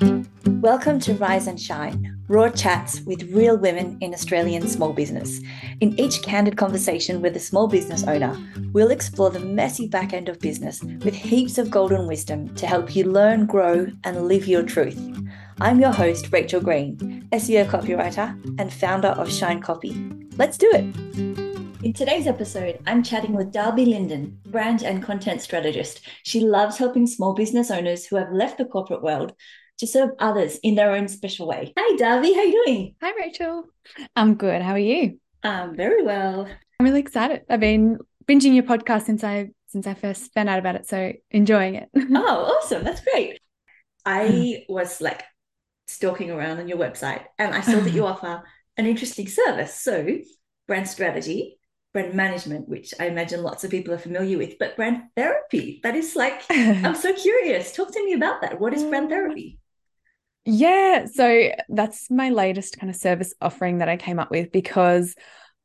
Welcome to Rise and Shine, raw chats with real women in Australian small business. In each candid conversation with a small business owner, we'll explore the messy back end of business with heaps of golden wisdom to help you learn, grow, and live your truth. I'm your host, Rachel Green, SEO copywriter and founder of Shine Copy. Let's do it. In today's episode, I'm chatting with Darby Lyndon, brand and content strategist. She loves helping small business owners who have left the corporate world to serve others in their own special way. Hey, Darby, how you doing? Hi, Rachel. I'm good. How are you? Um, very well. I'm really excited. I've been binging your podcast since I since I first found out about it, so enjoying it. oh, awesome! That's great. I was like stalking around on your website, and I saw that you offer an interesting service. So, brand strategy, brand management, which I imagine lots of people are familiar with, but brand therapy. That is like, I'm so curious. Talk to me about that. What is brand therapy? Yeah, so that's my latest kind of service offering that I came up with because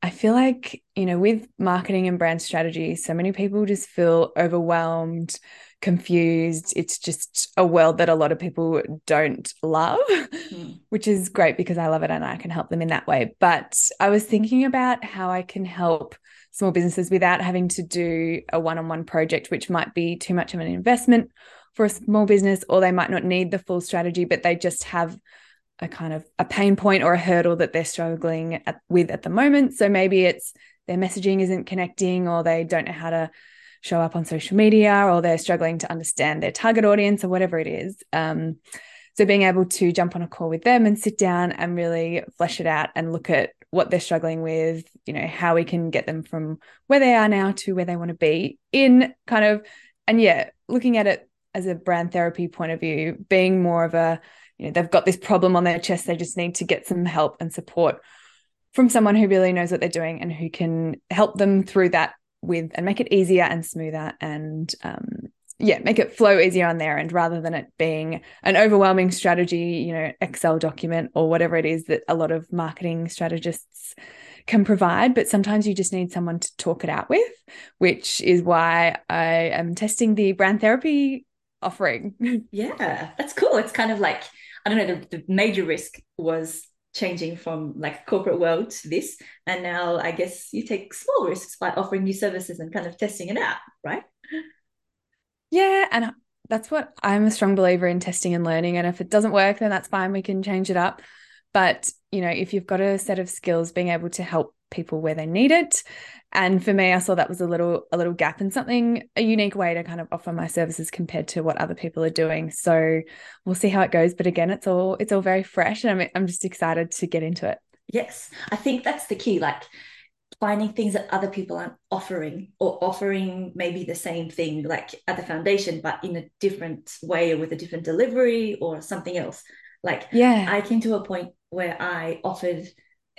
I feel like, you know, with marketing and brand strategy, so many people just feel overwhelmed, confused. It's just a world that a lot of people don't love, mm. which is great because I love it and I can help them in that way. But I was thinking about how I can help small businesses without having to do a one on one project, which might be too much of an investment for a small business or they might not need the full strategy but they just have a kind of a pain point or a hurdle that they're struggling at, with at the moment. So maybe it's their messaging isn't connecting or they don't know how to show up on social media or they're struggling to understand their target audience or whatever it is. Um, so being able to jump on a call with them and sit down and really flesh it out and look at what they're struggling with, you know, how we can get them from where they are now to where they want to be in kind of, and yeah, looking at it as a brand therapy point of view, being more of a, you know, they've got this problem on their chest, they just need to get some help and support from someone who really knows what they're doing and who can help them through that with and make it easier and smoother and um, yeah, make it flow easier on their end rather than it being an overwhelming strategy, you know, Excel document or whatever it is that a lot of marketing strategists can provide, but sometimes you just need someone to talk it out with, which is why I am testing the brand therapy offering. yeah, that's cool. It's kind of like, I don't know, the, the major risk was changing from like corporate world to this. And now I guess you take small risks by offering new services and kind of testing it out, right? Yeah. And that's what I'm a strong believer in testing and learning. And if it doesn't work, then that's fine. We can change it up. But, you know, if you've got a set of skills, being able to help people where they need it. And for me i saw that was a little a little gap and something a unique way to kind of offer my services compared to what other people are doing. So we'll see how it goes. But again it's all it's all very fresh and i'm, I'm just excited to get into it. Yes i think that's the key like finding things that other people aren't offering or offering maybe the same thing like at the foundation but in a different way or with a different delivery or something else. Like yeah. I came to a point where i offered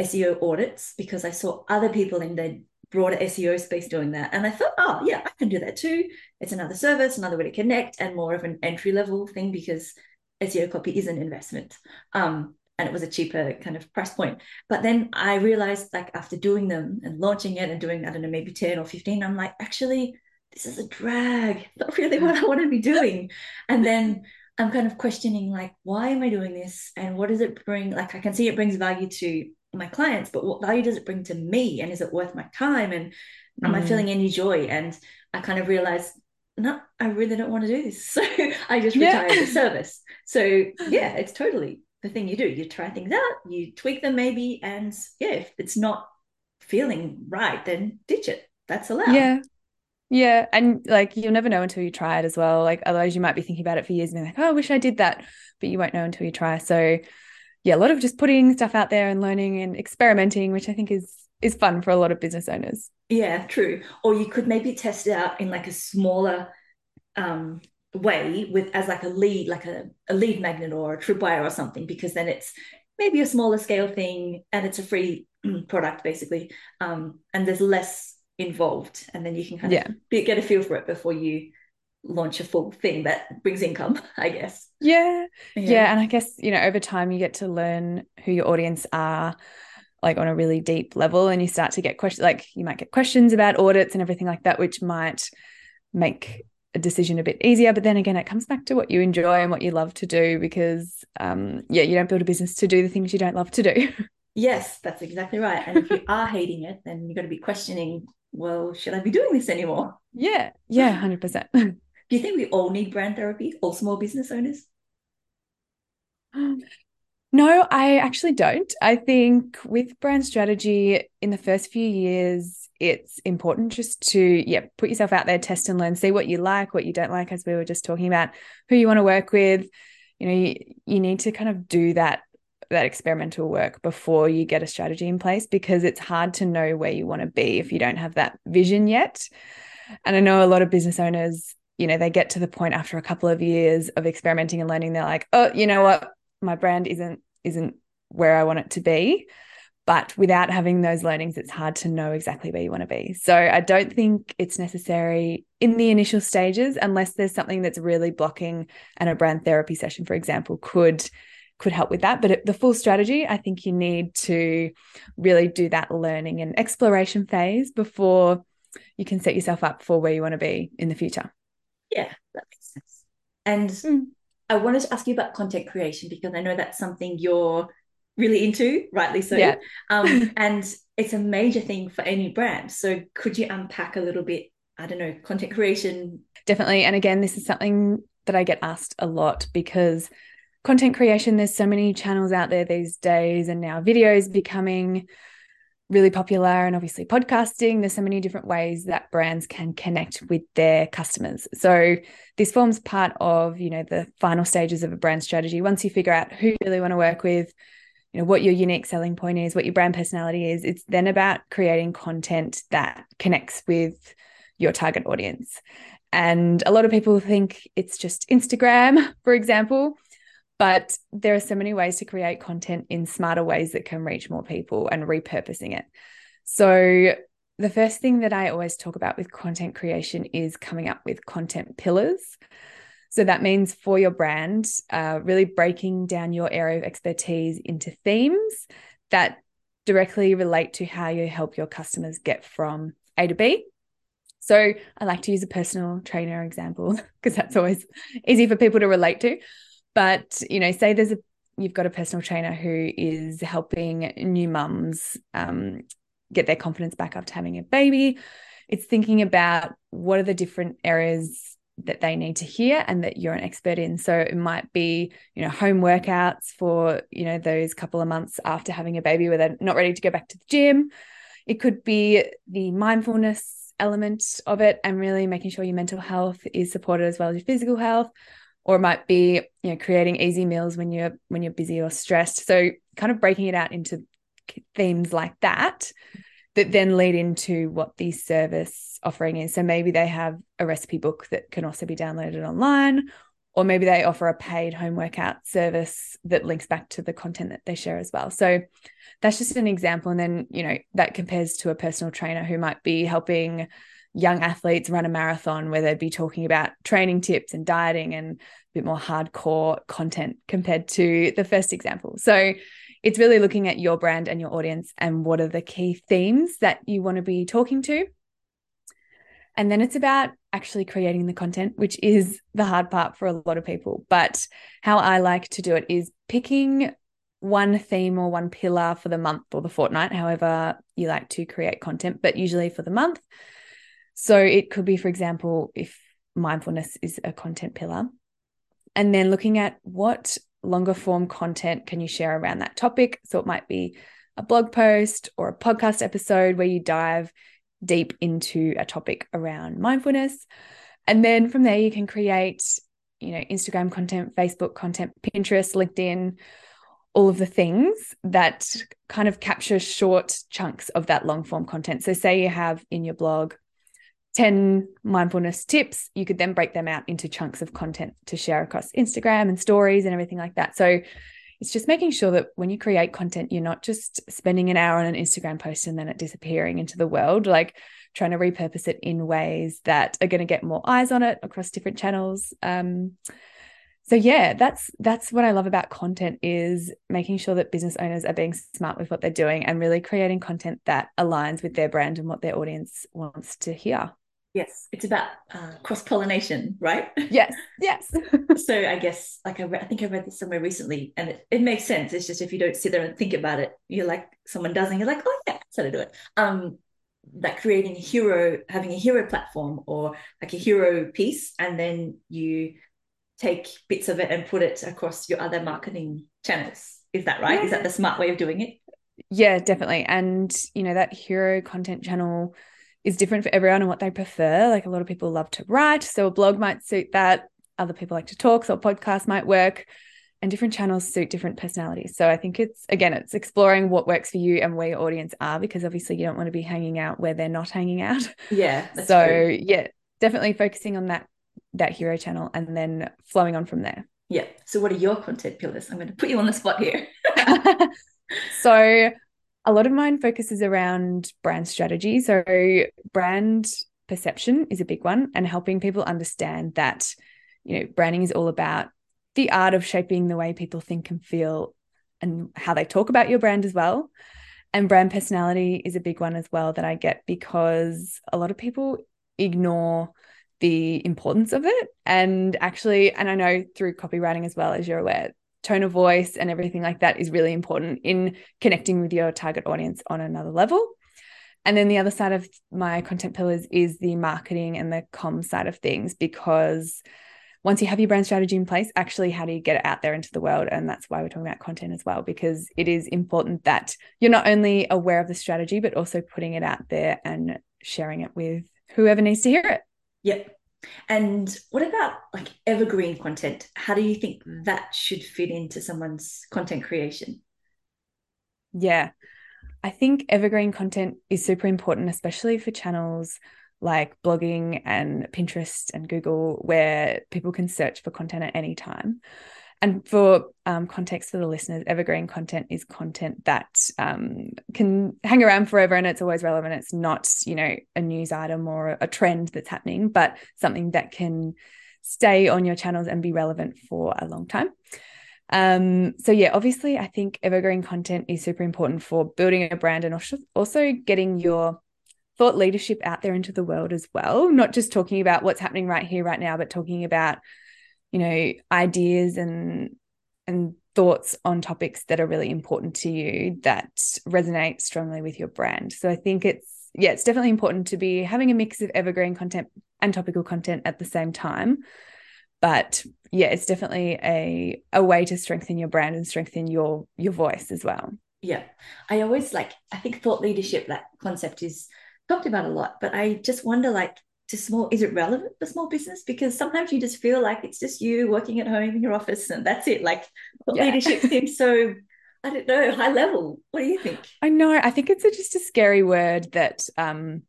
SEO audits because I saw other people in the broader SEO space doing that. And I thought, oh, yeah, I can do that too. It's another service, another way to connect, and more of an entry level thing because SEO copy is an investment. Um, and it was a cheaper kind of price point. But then I realized, like, after doing them and launching it and doing, I don't know, maybe 10 or 15, I'm like, actually, this is a drag, not really what I want to be doing. And then I'm kind of questioning, like, why am I doing this? And what does it bring? Like, I can see it brings value to my clients but what value does it bring to me? And is it worth my time? And mm. am i feeling mm. any joy? And i kind of realized no i really don't want to do this. So i just retired yeah. the service. So yeah it's totally the thing you do. You try things out you tweak them maybe and yeah if it's not feeling right then ditch it. That's allowed. Yeah. Yeah and like you'll never know until you try it as well. Like otherwise you might be thinking about it for years and be like oh i wish i did that but you won't know until you try. So yeah, a lot of just putting stuff out there and learning and experimenting, which I think is is fun for a lot of business owners. Yeah, true. Or you could maybe test it out in like a smaller um, way with as like a lead, like a, a lead magnet or a tripwire or something, because then it's maybe a smaller scale thing and it's a free product basically. Um, and there's less involved. And then you can kind yeah. of get a feel for it before you launch a full thing that brings income, I guess. Yeah. yeah. Yeah. And I guess, you know, over time you get to learn who your audience are like on a really deep level and you start to get questions like you might get questions about audits and everything like that which might make a decision a bit easier. But then again, it comes back to what you enjoy and what you love to do because, um, yeah, you don't build a business to do the things you don't love to do. Yes, that's exactly right. And if you are hating it, then you're going to be questioning, well, should I be doing this anymore? Yeah, yeah, 100%. Do you think we all need brand therapy, all small business owners? No, I actually don't. I think with brand strategy in the first few years, it's important just to, yeah, put yourself out there, test and learn, see what you like, what you don't like, as we were just talking about, who you want to work with. You know, you, you need to kind of do that that experimental work before you get a strategy in place because it's hard to know where you want to be if you don't have that vision yet. And I know a lot of business owners, you know, they get to the point after a couple of years of experimenting and learning, they're like, oh, you know what, my brand isn't isn't where I want it to be. But without having those learnings, it's hard to know exactly where you want to be. So I don't think it's necessary in the initial stages, unless there's something that's really blocking, and a brand therapy session, for example, could could help with that. But the full strategy, I think you need to really do that learning and exploration phase before you can set yourself up for where you want to be in the future. Yeah, that makes sense. And mm. I wanted to ask you about content creation because I know that's something you're really into, rightly so. Yeah. um, and it's a major thing for any brand. So could you unpack a little bit? I don't know, content creation. Definitely. And again, this is something that I get asked a lot because content creation, there's so many channels out there these days, and now videos becoming really popular and obviously podcasting there's so many different ways that brands can connect with their customers. So this forms part of you know the final stages of a brand strategy. Once you figure out who you really want to work with you know what your unique selling point is what your brand personality is it's then about creating content that connects with your target audience. And a lot of people think it's just instagram for example but there are so many ways to create content in smarter ways that can reach more people and repurposing it. So, the first thing that I always talk about with content creation is coming up with content pillars. So, that means for your brand, uh, really breaking down your area of expertise into themes that directly relate to how you help your customers get from A to B. So, I like to use a personal trainer example because that's always easy for people to relate to. But, you know, say there's a you've got a personal trainer who is helping new mums um, get their confidence back after having a baby. It's thinking about what are the different areas that they need to hear and that you're an expert in. So it might be, you know, home workouts for, you know, those couple of months after having a baby where they're not ready to go back to the gym. It could be the mindfulness element of it and really making sure your mental health is supported as well as your physical health or it might be you know creating easy meals when you're when you're busy or stressed. So kind of breaking it out into themes like that that then lead into what the service offering is. So maybe they have a recipe book that can also be downloaded online or maybe they offer a paid home workout service that links back to the content that they share as well. So that's just an example. And then you know that compares to a personal trainer who might be helping young athletes run a marathon where they'd be talking about training tips and dieting and a bit more hardcore content compared to the first example. So it's really looking at your brand and your audience and what are the key themes that you want to be talking to. And then it's about actually creating the content, which is the hard part for a lot of people. But how I like to do it is picking one theme or one pillar for the month or the fortnight, however you like to create content, but usually for the month. So it could be, for example, if mindfulness is a content pillar, and then looking at what longer form content can you share around that topic. So it might be a blog post or a podcast episode where you dive deep into a topic around mindfulness. And then from there, you can create, you know, Instagram content, Facebook content, Pinterest, LinkedIn, all of the things that kind of capture short chunks of that long form content. So, say you have in your blog 10 mindfulness tips, you could then break them out into chunks of content to share across Instagram and stories and everything like that. So it's just making sure that when you create content, you're not just spending an hour on an Instagram post and then it disappearing into the world, like trying to repurpose it in ways that are going to get more eyes on it across different channels. Um, so yeah, that's that's what I love about content is making sure that business owners are being smart with what they're doing and really creating content that aligns with their brand and what their audience wants to hear. Yes, it's about uh, cross pollination, right? Yes, yes. so I guess, like I, re- I think I read this somewhere recently, and it, it makes sense. It's just if you don't sit there and think about it, you're like someone does, and you're like, oh yeah, so to do it. Um, like creating a hero, having a hero platform or like a hero piece, and then you take bits of it and put it across your other marketing channels. Is that right? Yeah. Is that the smart way of doing it? Yeah, definitely. And you know that hero content channel is different for everyone and what they prefer. Like a lot of people love to write, so a blog might suit that. Other people like to talk, so a podcast might work. And different channels suit different personalities. So I think it's again, it's exploring what works for you and where your audience are, because obviously you don't want to be hanging out where they're not hanging out. Yeah. so true. yeah, definitely focusing on that that hero channel and then flowing on from there. Yeah. So what are your content pillars? I'm going to put you on the spot here. so a lot of mine focuses around brand strategy. So, brand perception is a big one, and helping people understand that, you know, branding is all about the art of shaping the way people think and feel and how they talk about your brand as well. And brand personality is a big one as well that I get because a lot of people ignore the importance of it. And actually, and I know through copywriting as well, as you're aware, tone of voice and everything like that is really important in connecting with your target audience on another level. And then the other side of my content pillars is the marketing and the com side of things, because once you have your brand strategy in place, actually, how do you get it out there into the world? And that's why we're talking about content as well, because it is important that you're not only aware of the strategy, but also putting it out there and sharing it with whoever needs to hear it. Yep. And what about like evergreen content? How do you think that should fit into someone's content creation? Yeah, I think evergreen content is super important, especially for channels like blogging and Pinterest and Google, where people can search for content at any time. And for um, context for the listeners, evergreen content is content that um, can hang around forever and it's always relevant. It's not, you know, a news item or a trend that's happening, but something that can stay on your channels and be relevant for a long time. Um, so yeah, obviously, I think evergreen content is super important for building a brand and also getting your thought leadership out there into the world as well. Not just talking about what's happening right here, right now, but talking about you know ideas and and thoughts on topics that are really important to you that resonate strongly with your brand. So i think it's yeah it's definitely important to be having a mix of evergreen content and topical content at the same time. But yeah it's definitely a a way to strengthen your brand and strengthen your your voice as well. Yeah. I always like i think thought leadership that concept is talked about a lot but i just wonder like to small is it relevant for small business? Because sometimes you just feel like it's just you working at home in your office and that's it. Like yeah. leadership seems so i don't know high level. What do you think? I know. I think it's a, just a scary word that um,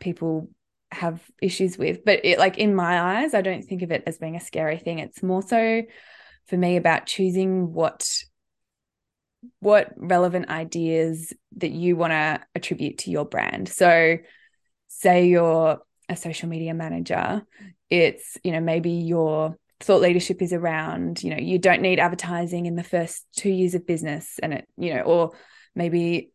people have issues with but it like in my eyes i don't think of it as being a scary thing. It's more so for me about choosing what what relevant ideas that you want to attribute to your brand. So say you're a social media manager it's you know maybe your thought leadership is around you know you don't need advertising in the first two years of business and it you know or maybe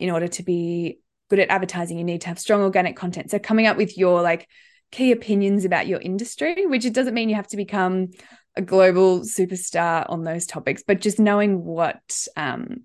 in order to be good at advertising you need to have strong organic content. So coming up with your like key opinions about your industry which it doesn't mean you have to become a global superstar on those topics but just knowing what um,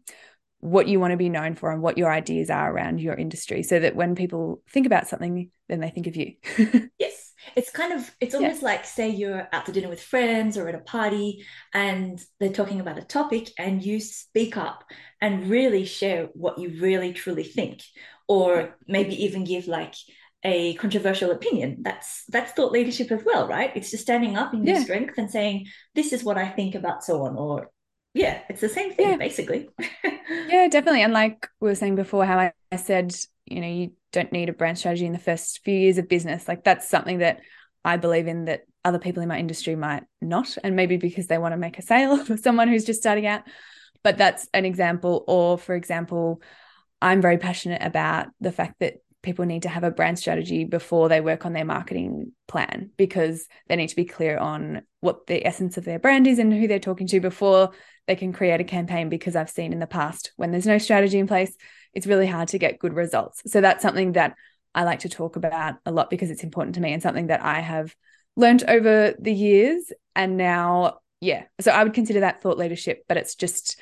what you want to be known for and what your ideas are around your industry so that when people think about something then they think of you. Yes. It's kind of it's almost yeah. like say you're out to dinner with friends or at a party and they're talking about a topic and you speak up and really share what you really truly think or maybe even give like a controversial opinion. That's that's thought leadership as well right? It's just standing up in your yeah. strength and saying this is what i think about so on or yeah, it's the same thing yeah. basically. yeah, definitely. And like we were saying before, how I, I said, you know, you don't need a brand strategy in the first few years of business. Like that's something that I believe in that other people in my industry might not. And maybe because they want to make a sale for someone who's just starting out. But that's an example. Or for example, I'm very passionate about the fact that people need to have a brand strategy before they work on their marketing plan because they need to be clear on what the essence of their brand is and who they're talking to before they can create a campaign because I've seen in the past when there's no strategy in place it's really hard to get good results so that's something that I like to talk about a lot because it's important to me and something that I have learned over the years. And now, yeah, so I would consider that thought leadership, but it's just,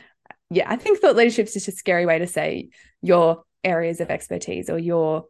yeah, I think thought leadership is just a scary way to say your areas of expertise or your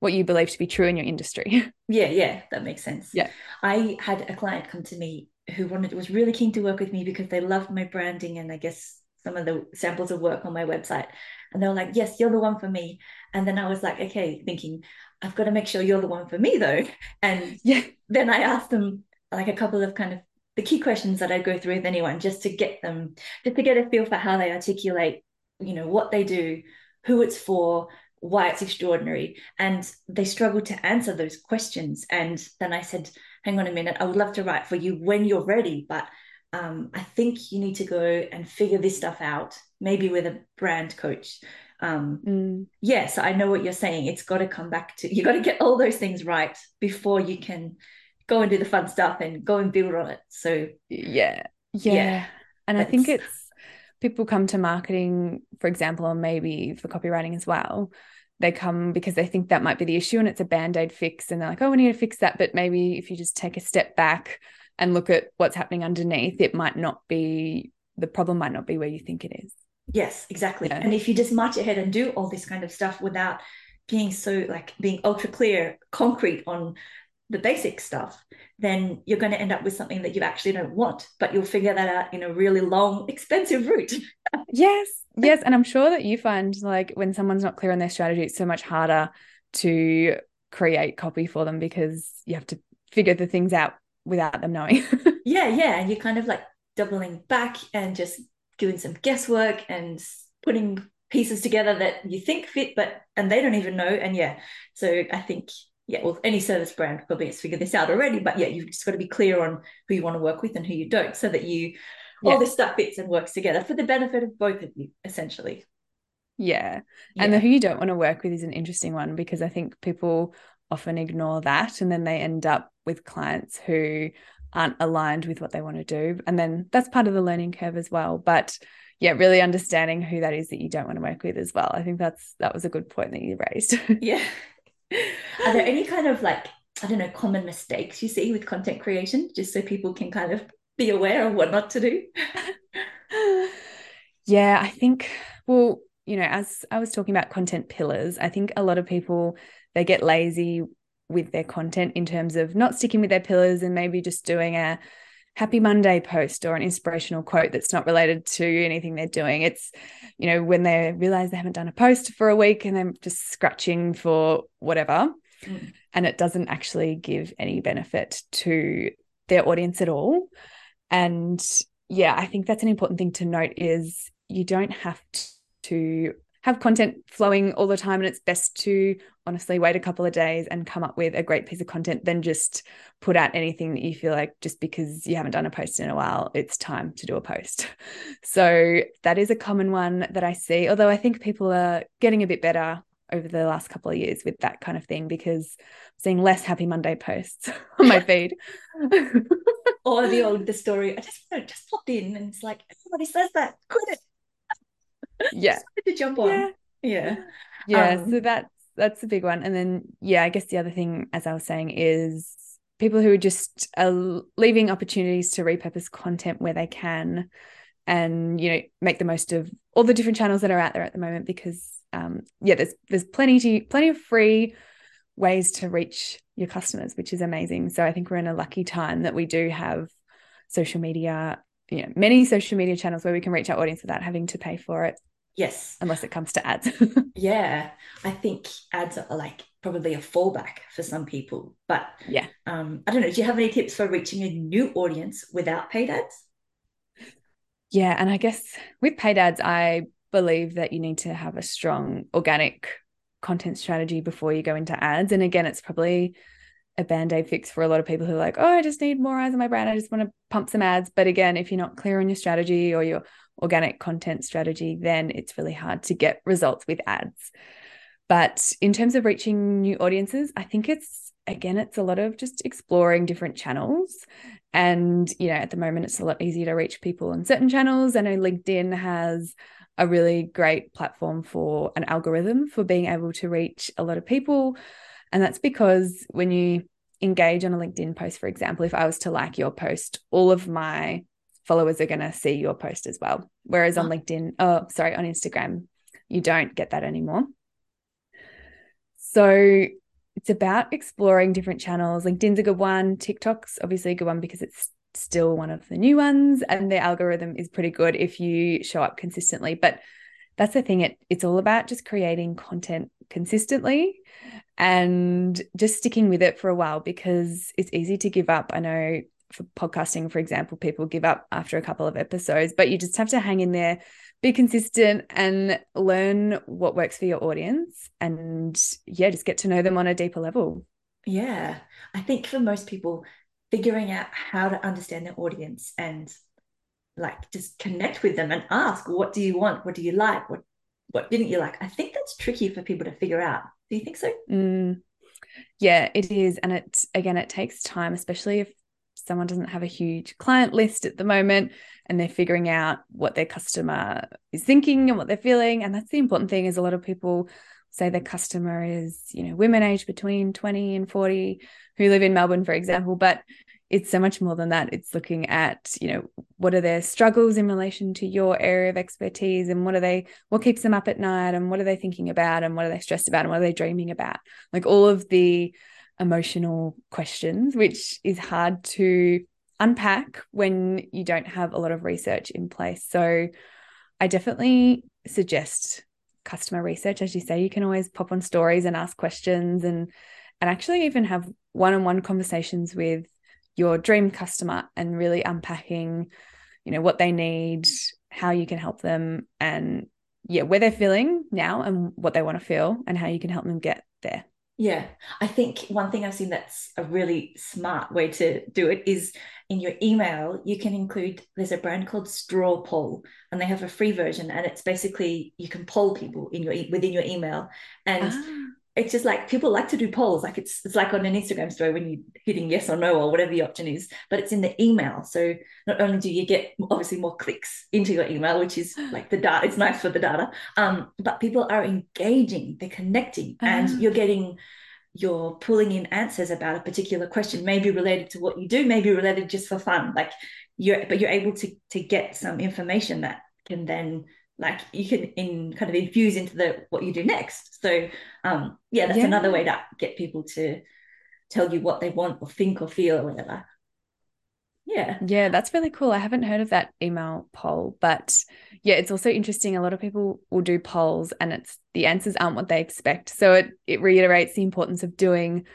what you believe to be true in your industry. Yeah, yeah, that makes sense. Yeah. I had a client come to me who wanted was really keen to work with me because they loved my branding and I guess some of the samples of work on my website. And they were like, Yes, you're the one for me. And then I was like, okay, thinking, I've got to make sure you're the one for me though. And yeah, then I asked them like a couple of kind of the key questions that I go through with anyone just to get them, just to get a feel for how they articulate, you know, what they do, who it's for, why it's extraordinary. And they struggled to answer those questions. And then I said, hang on a minute, I would love to write for you when you're ready, but um, I think you need to go and figure this stuff out, maybe with a brand coach. Um, mm. Yes, I know what you're saying. It's got to come back to you got to get all those things right before you can go and do the fun stuff and go and build on it. So yeah, yeah, yeah and I think it's people come to marketing, for example, or maybe for copywriting as well. They come because they think that might be the issue and it's a band aid fix. And they're like, oh, we need to fix that. But maybe if you just take a step back and look at what's happening underneath, it might not be the problem, might not be where you think it is. Yes, exactly. Yeah. And if you just march ahead and do all this kind of stuff without being so like being ultra clear, concrete on the basic stuff, then you're going to end up with something that you actually don't want, but you'll figure that out in a really long, expensive route. yes, yes. And I'm sure that you find like when someone's not clear on their strategy, it's so much harder to create copy for them because you have to figure the things out without them knowing. yeah, yeah. And you're kind of like doubling back and just doing some guesswork and putting pieces together that you think fit, but and they don't even know. And yeah, so I think yeah, well, any service brand probably has figured this out already, but yeah, you've just got to be clear on who you want to work with and who you don't, so that you yeah. all this stuff fits and works together for the benefit of both of you, essentially. Yeah. yeah. And the who you don't want to work with is an interesting one because I think people often ignore that and then they end up with clients who aren't aligned with what they want to do. And then that's part of the learning curve as well. But yeah, really understanding who that is that you don't want to work with as well. I think that's that was a good point that you raised. yeah. Are there any kind of like, I don't know, common mistakes you see with content creation, just so people can kind of be aware of what not to do? yeah, I think, well, you know, as I was talking about content pillars, I think a lot of people they get lazy with their content in terms of not sticking with their pillars and maybe just doing a happy Monday post or an inspirational quote that's not related to anything they're doing. It's, you know, when they realize they haven't done a post for a week and they're just scratching for whatever. Mm. And it doesn't actually give any benefit to their audience at all. And yeah, I think that's an important thing to note is you don't have to have content flowing all the time and it's best to honestly wait a couple of days and come up with a great piece of content than just put out anything that you feel like just because you haven't done a post in a while it's time to do a post. So that is a common one that i see although i think people are getting a bit better over the last couple of years with that kind of thing because I'm seeing less happy monday posts on my feed. Or the old the story i just you know, just popped in and it's like everybody says that quit it. Yeah. To jump on. Yeah. Yeah. Yeah um, so that's that's the big one. And then yeah i guess the other thing as i was saying is people who are just uh, leaving opportunities to repurpose content where they can and you know make the most of all the different channels that are out there at the moment because um yeah there's there's plenty to plenty of free ways to reach your customers which is amazing. So i think we're in a lucky time that we do have social media you know many social media channels where we can reach our audience without having to pay for it Yes. Unless it comes to ads. yeah. I think ads are like probably a fallback for some people. But yeah. Um, I don't know. Do you have any tips for reaching a new audience without paid ads? Yeah. And I guess with paid ads, I believe that you need to have a strong organic content strategy before you go into ads. And again, it's probably a band-aid fix for a lot of people who are like, oh, I just need more eyes on my brand. I just want to pump some ads. But again, if you're not clear on your strategy or your organic content strategy, then it's really hard to get results with ads. But in terms of reaching new audiences, I think it's again, it's a lot of just exploring different channels. And, you know, at the moment, it's a lot easier to reach people on certain channels. I know LinkedIn has a really great platform for an algorithm for being able to reach a lot of people. And that's because when you engage on a LinkedIn post, for example, if I was to like your post, all of my followers are going to see your post as well. Whereas on oh. LinkedIn, oh, sorry, on Instagram, you don't get that anymore. So it's about exploring different channels. LinkedIn's a good one. TikTok's obviously a good one because it's still one of the new ones and the algorithm is pretty good if you show up consistently. But that's the thing, it it's all about just creating content consistently and just sticking with it for a while because it's easy to give up. I know for podcasting, for example, people give up after a couple of episodes, but you just have to hang in there, be consistent, and learn what works for your audience. And yeah, just get to know them on a deeper level. Yeah. I think for most people, figuring out how to understand their audience and like just connect with them and ask, what do you want? What do you like? What what didn't you like? I think that's tricky for people to figure out. Do you think so? Mm, yeah, it is. And it again, it takes time, especially if someone doesn't have a huge client list at the moment and they're figuring out what their customer is thinking and what they're feeling. And that's the important thing is a lot of people say their customer is you know women aged between 20 and 40 who live in melbourne for example but it's so much more than that. It's looking at you know what are their struggles in relation to your area of expertise and what are they what keeps them up at night and what are they thinking about and what are they stressed about and what are they dreaming about? Like all of the emotional questions, which is hard to unpack when you don't have a lot of research in place. So I definitely suggest customer research. As you say, you can always pop on stories and ask questions and and actually even have one-on-one conversations with your dream customer and really unpacking, you know, what they need, how you can help them and yeah, where they're feeling now and what they want to feel and how you can help them get there. Yeah, I think one thing I've seen that's a really smart way to do it is in your email, you can include, there's a brand called Straw Poll, and they have a free version, and it's basically you can poll people in your within your email, and ah. It's just like people like to do polls, like it's it's like on an Instagram story when you're hitting yes or no or whatever the option is, but it's in the email. So not only do you get obviously more clicks into your email, which is like the data, it's nice for the data, um, but people are engaging, they're connecting, and ah. you're getting you're pulling in answers about a particular question, maybe related to what you do, maybe related just for fun. Like you're, but you're able to to get some information that can then like you can in kind of infuse into the what you do next. So um yeah, that's yeah. another way to get people to tell you what they want or think or feel or whatever. Yeah. Yeah, that's really cool. I haven't heard of that email poll, but yeah, it's also interesting. A lot of people will do polls and it's the answers aren't what they expect. So it it reiterates the importance of doing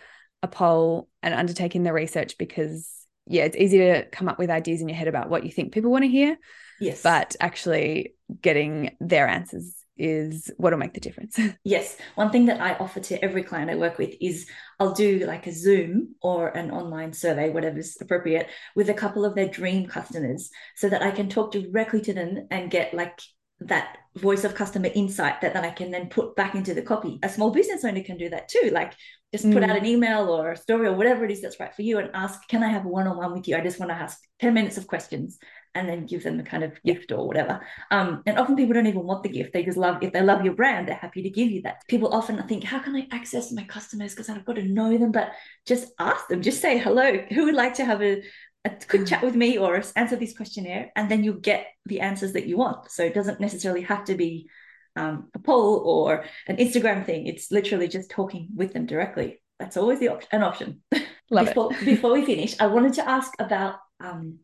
a poll and undertaking the research because yeah, it's easy to come up with ideas in your head about what you think people want to hear. Yes. But actually getting their answers is what'll make the difference. yes. One thing that I offer to every client I work with is I'll do like a Zoom or an online survey, whatever's appropriate, with a couple of their dream customers so that I can talk directly to them and get like that voice of customer insight that then I can then put back into the copy. A small business owner can do that too. Like just put mm. out an email or a story or whatever it is that's right for you and ask, can I have a one-on-one with you? I just want to ask 10 minutes of questions and then give them a kind of gift or whatever. Um, and often people don't even want the gift. They just love, if they love your brand, they're happy to give you that. People often think, how can I access my customers? Because I've got to know them, but just ask them, just say, hello, who would like to have a, a quick chat with me or answer this questionnaire? And then you'll get the answers that you want. So it doesn't necessarily have to be um, a poll or an Instagram thing. It's literally just talking with them directly. That's always the op- an option. Love before, it. before we finish, I wanted to ask about um,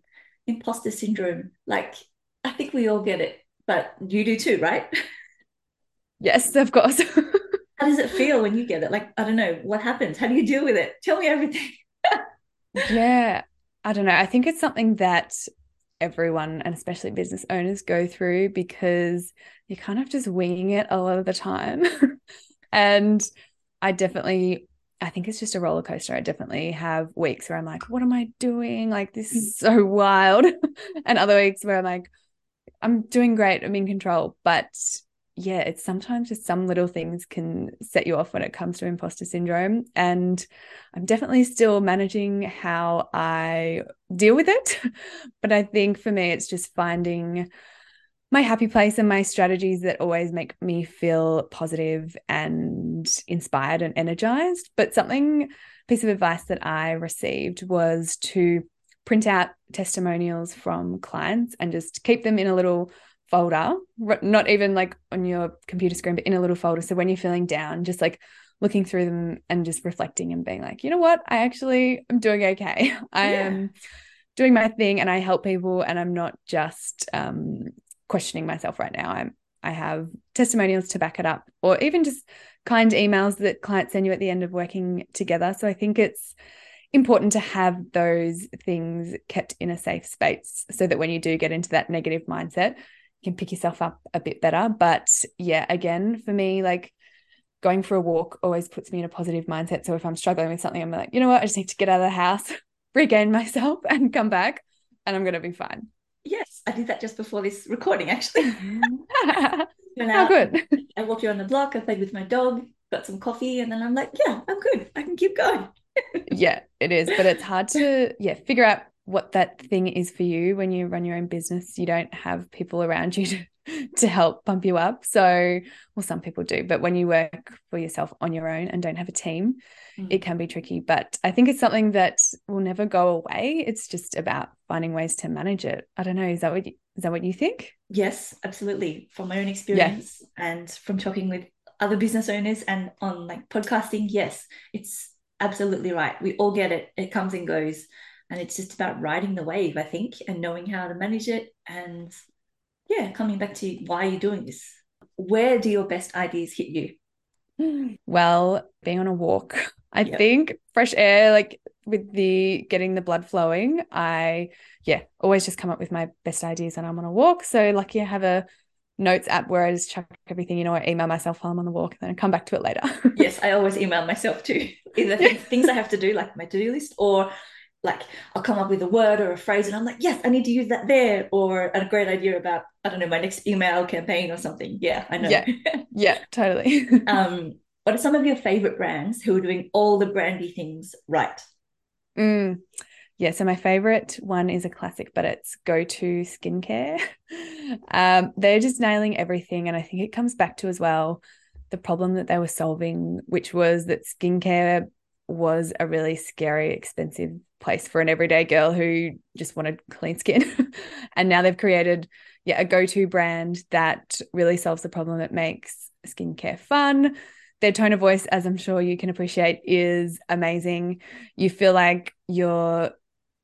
imposter syndrome. Like, I think we all get it, but you do too, right? Yes, of course. How does it feel when you get it? Like, I don't know, what happens? How do you deal with it? Tell me everything. yeah, I don't know. I think it's something that everyone and especially business owners go through because you're kind of just winging it a lot of the time. and I definitely I think it's just a roller coaster. I definitely have weeks where I'm like, what am I doing? Like, this mm. is so wild. and other weeks where I'm like, I'm doing great. I'm in control. But yeah, it's sometimes just some little things can set you off when it comes to imposter syndrome. And I'm definitely still managing how I deal with it. but I think for me, it's just finding my happy place and my strategies that always make me feel positive and inspired and energized. But something piece of advice that I received was to print out testimonials from clients and just keep them in a little folder, not even like on your computer screen, but in a little folder. So when you're feeling down, just like looking through them and just reflecting and being like, you know what, I actually am doing okay. I yeah. am doing my thing and I help people and I'm not just um, questioning myself right now. I'm I have testimonials to back it up, or even just kind emails that clients send you at the end of working together. So I think it's important to have those things kept in a safe space so that when you do get into that negative mindset, you can pick yourself up a bit better. But yeah, again, for me, like going for a walk always puts me in a positive mindset. So if I'm struggling with something, I'm like, you know what, I just need to get out of the house, regain myself, and come back, and I'm going to be fine. I did that just before this recording, actually. How oh, uh, good. I walked around the block, I played with my dog, got some coffee, and then I'm like, yeah, I'm good. I can keep going. yeah, it is. But it's hard to, yeah, figure out what that thing is for you when you run your own business. You don't have people around you to to help bump you up. So, well, some people do, but when you work for yourself on your own and don't have a team, mm. it can be tricky. But I think it's something that will never go away. It's just about finding ways to manage it. I don't know. Is that what you, is that what you think? Yes, absolutely. From my own experience yeah. and from talking with other business owners and on like podcasting, yes, it's absolutely right. We all get it. It comes and goes. And it's just about riding the wave, I think, and knowing how to manage it and yeah, coming back to why you're doing this. Where do your best ideas hit you? Well, being on a walk. I yep. think fresh air, like with the getting the blood flowing, I yeah, always just come up with my best ideas when I'm on a walk. So lucky I have a notes app where I just chuck everything, you know, I email myself while I'm on the walk and then I come back to it later. yes, I always email myself too. Either things I have to do, like my to-do list, or like I'll come up with a word or a phrase and I'm like, yes, I need to use that there, or a great idea about, I don't know, my next email campaign or something. Yeah, I know. Yeah, yeah, totally. um, what are some of your favorite brands who are doing all the brandy things right? Mm. Yeah, so my favorite one is a classic, but it's Go-To Skincare. um, they're just nailing everything. And I think it comes back to as well the problem that they were solving, which was that skincare was a really scary, expensive place for an everyday girl who just wanted clean skin. and now they've created yeah, a go-to brand that really solves the problem. It makes skincare fun. Their tone of voice, as I'm sure you can appreciate, is amazing. You feel like you're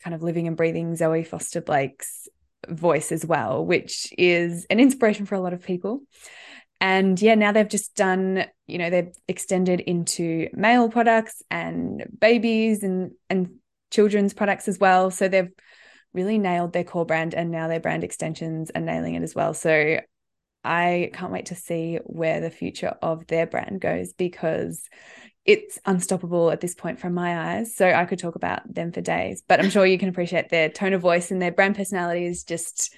kind of living and breathing Zoe Foster Blake's voice as well, which is an inspiration for a lot of people. And yeah, now they've just done, you know, they've extended into male products and babies and and children's products as well. So they've really nailed their core brand and now their brand extensions are nailing it as well. So I can't wait to see where the future of their brand goes because it's unstoppable at this point from my eyes. So I could talk about them for days, but I'm sure you can appreciate their tone of voice and their brand personality is just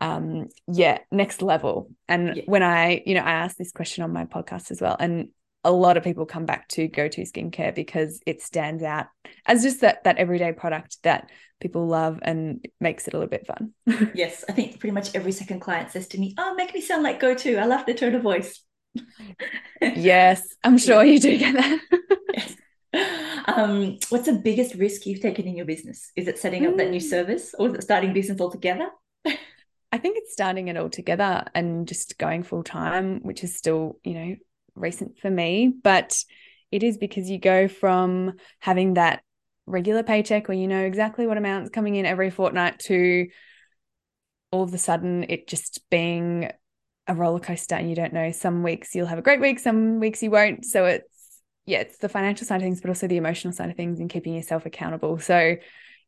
um yeah next level and yeah. when i you know i asked this question on my podcast as well and a lot of people come back to Go-To skincare because it stands out as just that that everyday product that people love and makes it a little bit fun. yes, I think pretty much every second client says to me, "Oh, make me sound like go to." I love the tone of voice. yes, I'm sure yeah. you do get that. yes. Um, what's the biggest risk you've taken in your business? Is it setting up mm. that new hmm. service, or is it starting business altogether? I think it's starting it all together and just going full time, which is still, you know, recent for me, but it is because you go from having that regular paycheck where you know exactly what amount's coming in every fortnight to all of a sudden it just being a roller coaster and you don't know. Some weeks you'll have a great week some weeks you won't. So it's yeah it's the financial side of things but also the emotional side of things and keeping yourself accountable. So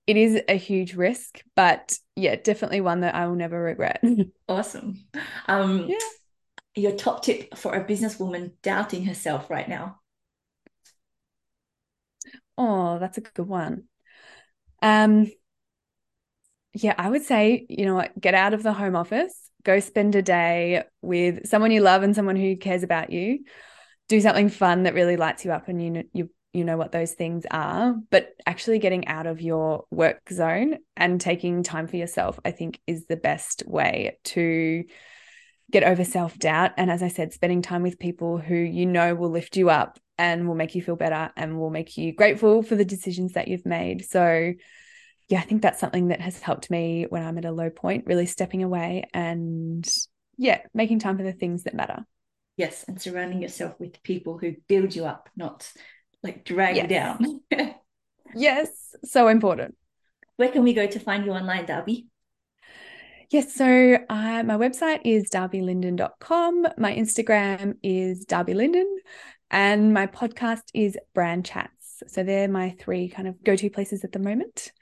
it is a huge risk but yeah definitely one that i will never regret. Awesome. Um yeah your top tip for a businesswoman doubting herself right now? Oh, that's a good one. Um, yeah, I would say, you know what, get out of the home office, go spend a day with someone you love and someone who cares about you. Do something fun that really lights you up and you you you know what those things are, but actually getting out of your work zone and taking time for yourself, I think is the best way to get over self doubt. And as I said, spending time with people who you know will lift you up and will make you feel better and will make you grateful for the decisions that you've made. So, yeah, I think that's something that has helped me when I'm at a low point, really stepping away and, yeah, making time for the things that matter. Yes. And surrounding yourself with people who build you up, not like drag yes. you down. yes. So important. Where can we go to find you online, Darby? Yes, so uh, my website is darbylyndon.com. My Instagram is darbylyndon, and my podcast is Brand Chats. So they're my three kind of go to places at the moment.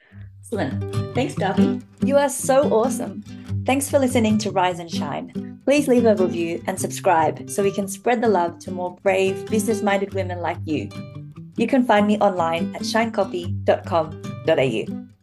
Excellent. Thanks, Darby. You are so awesome. Thanks for listening to Rise and Shine. Please leave a review and subscribe so we can spread the love to more brave, business minded women like you. You can find me online at shinecopy.com.au.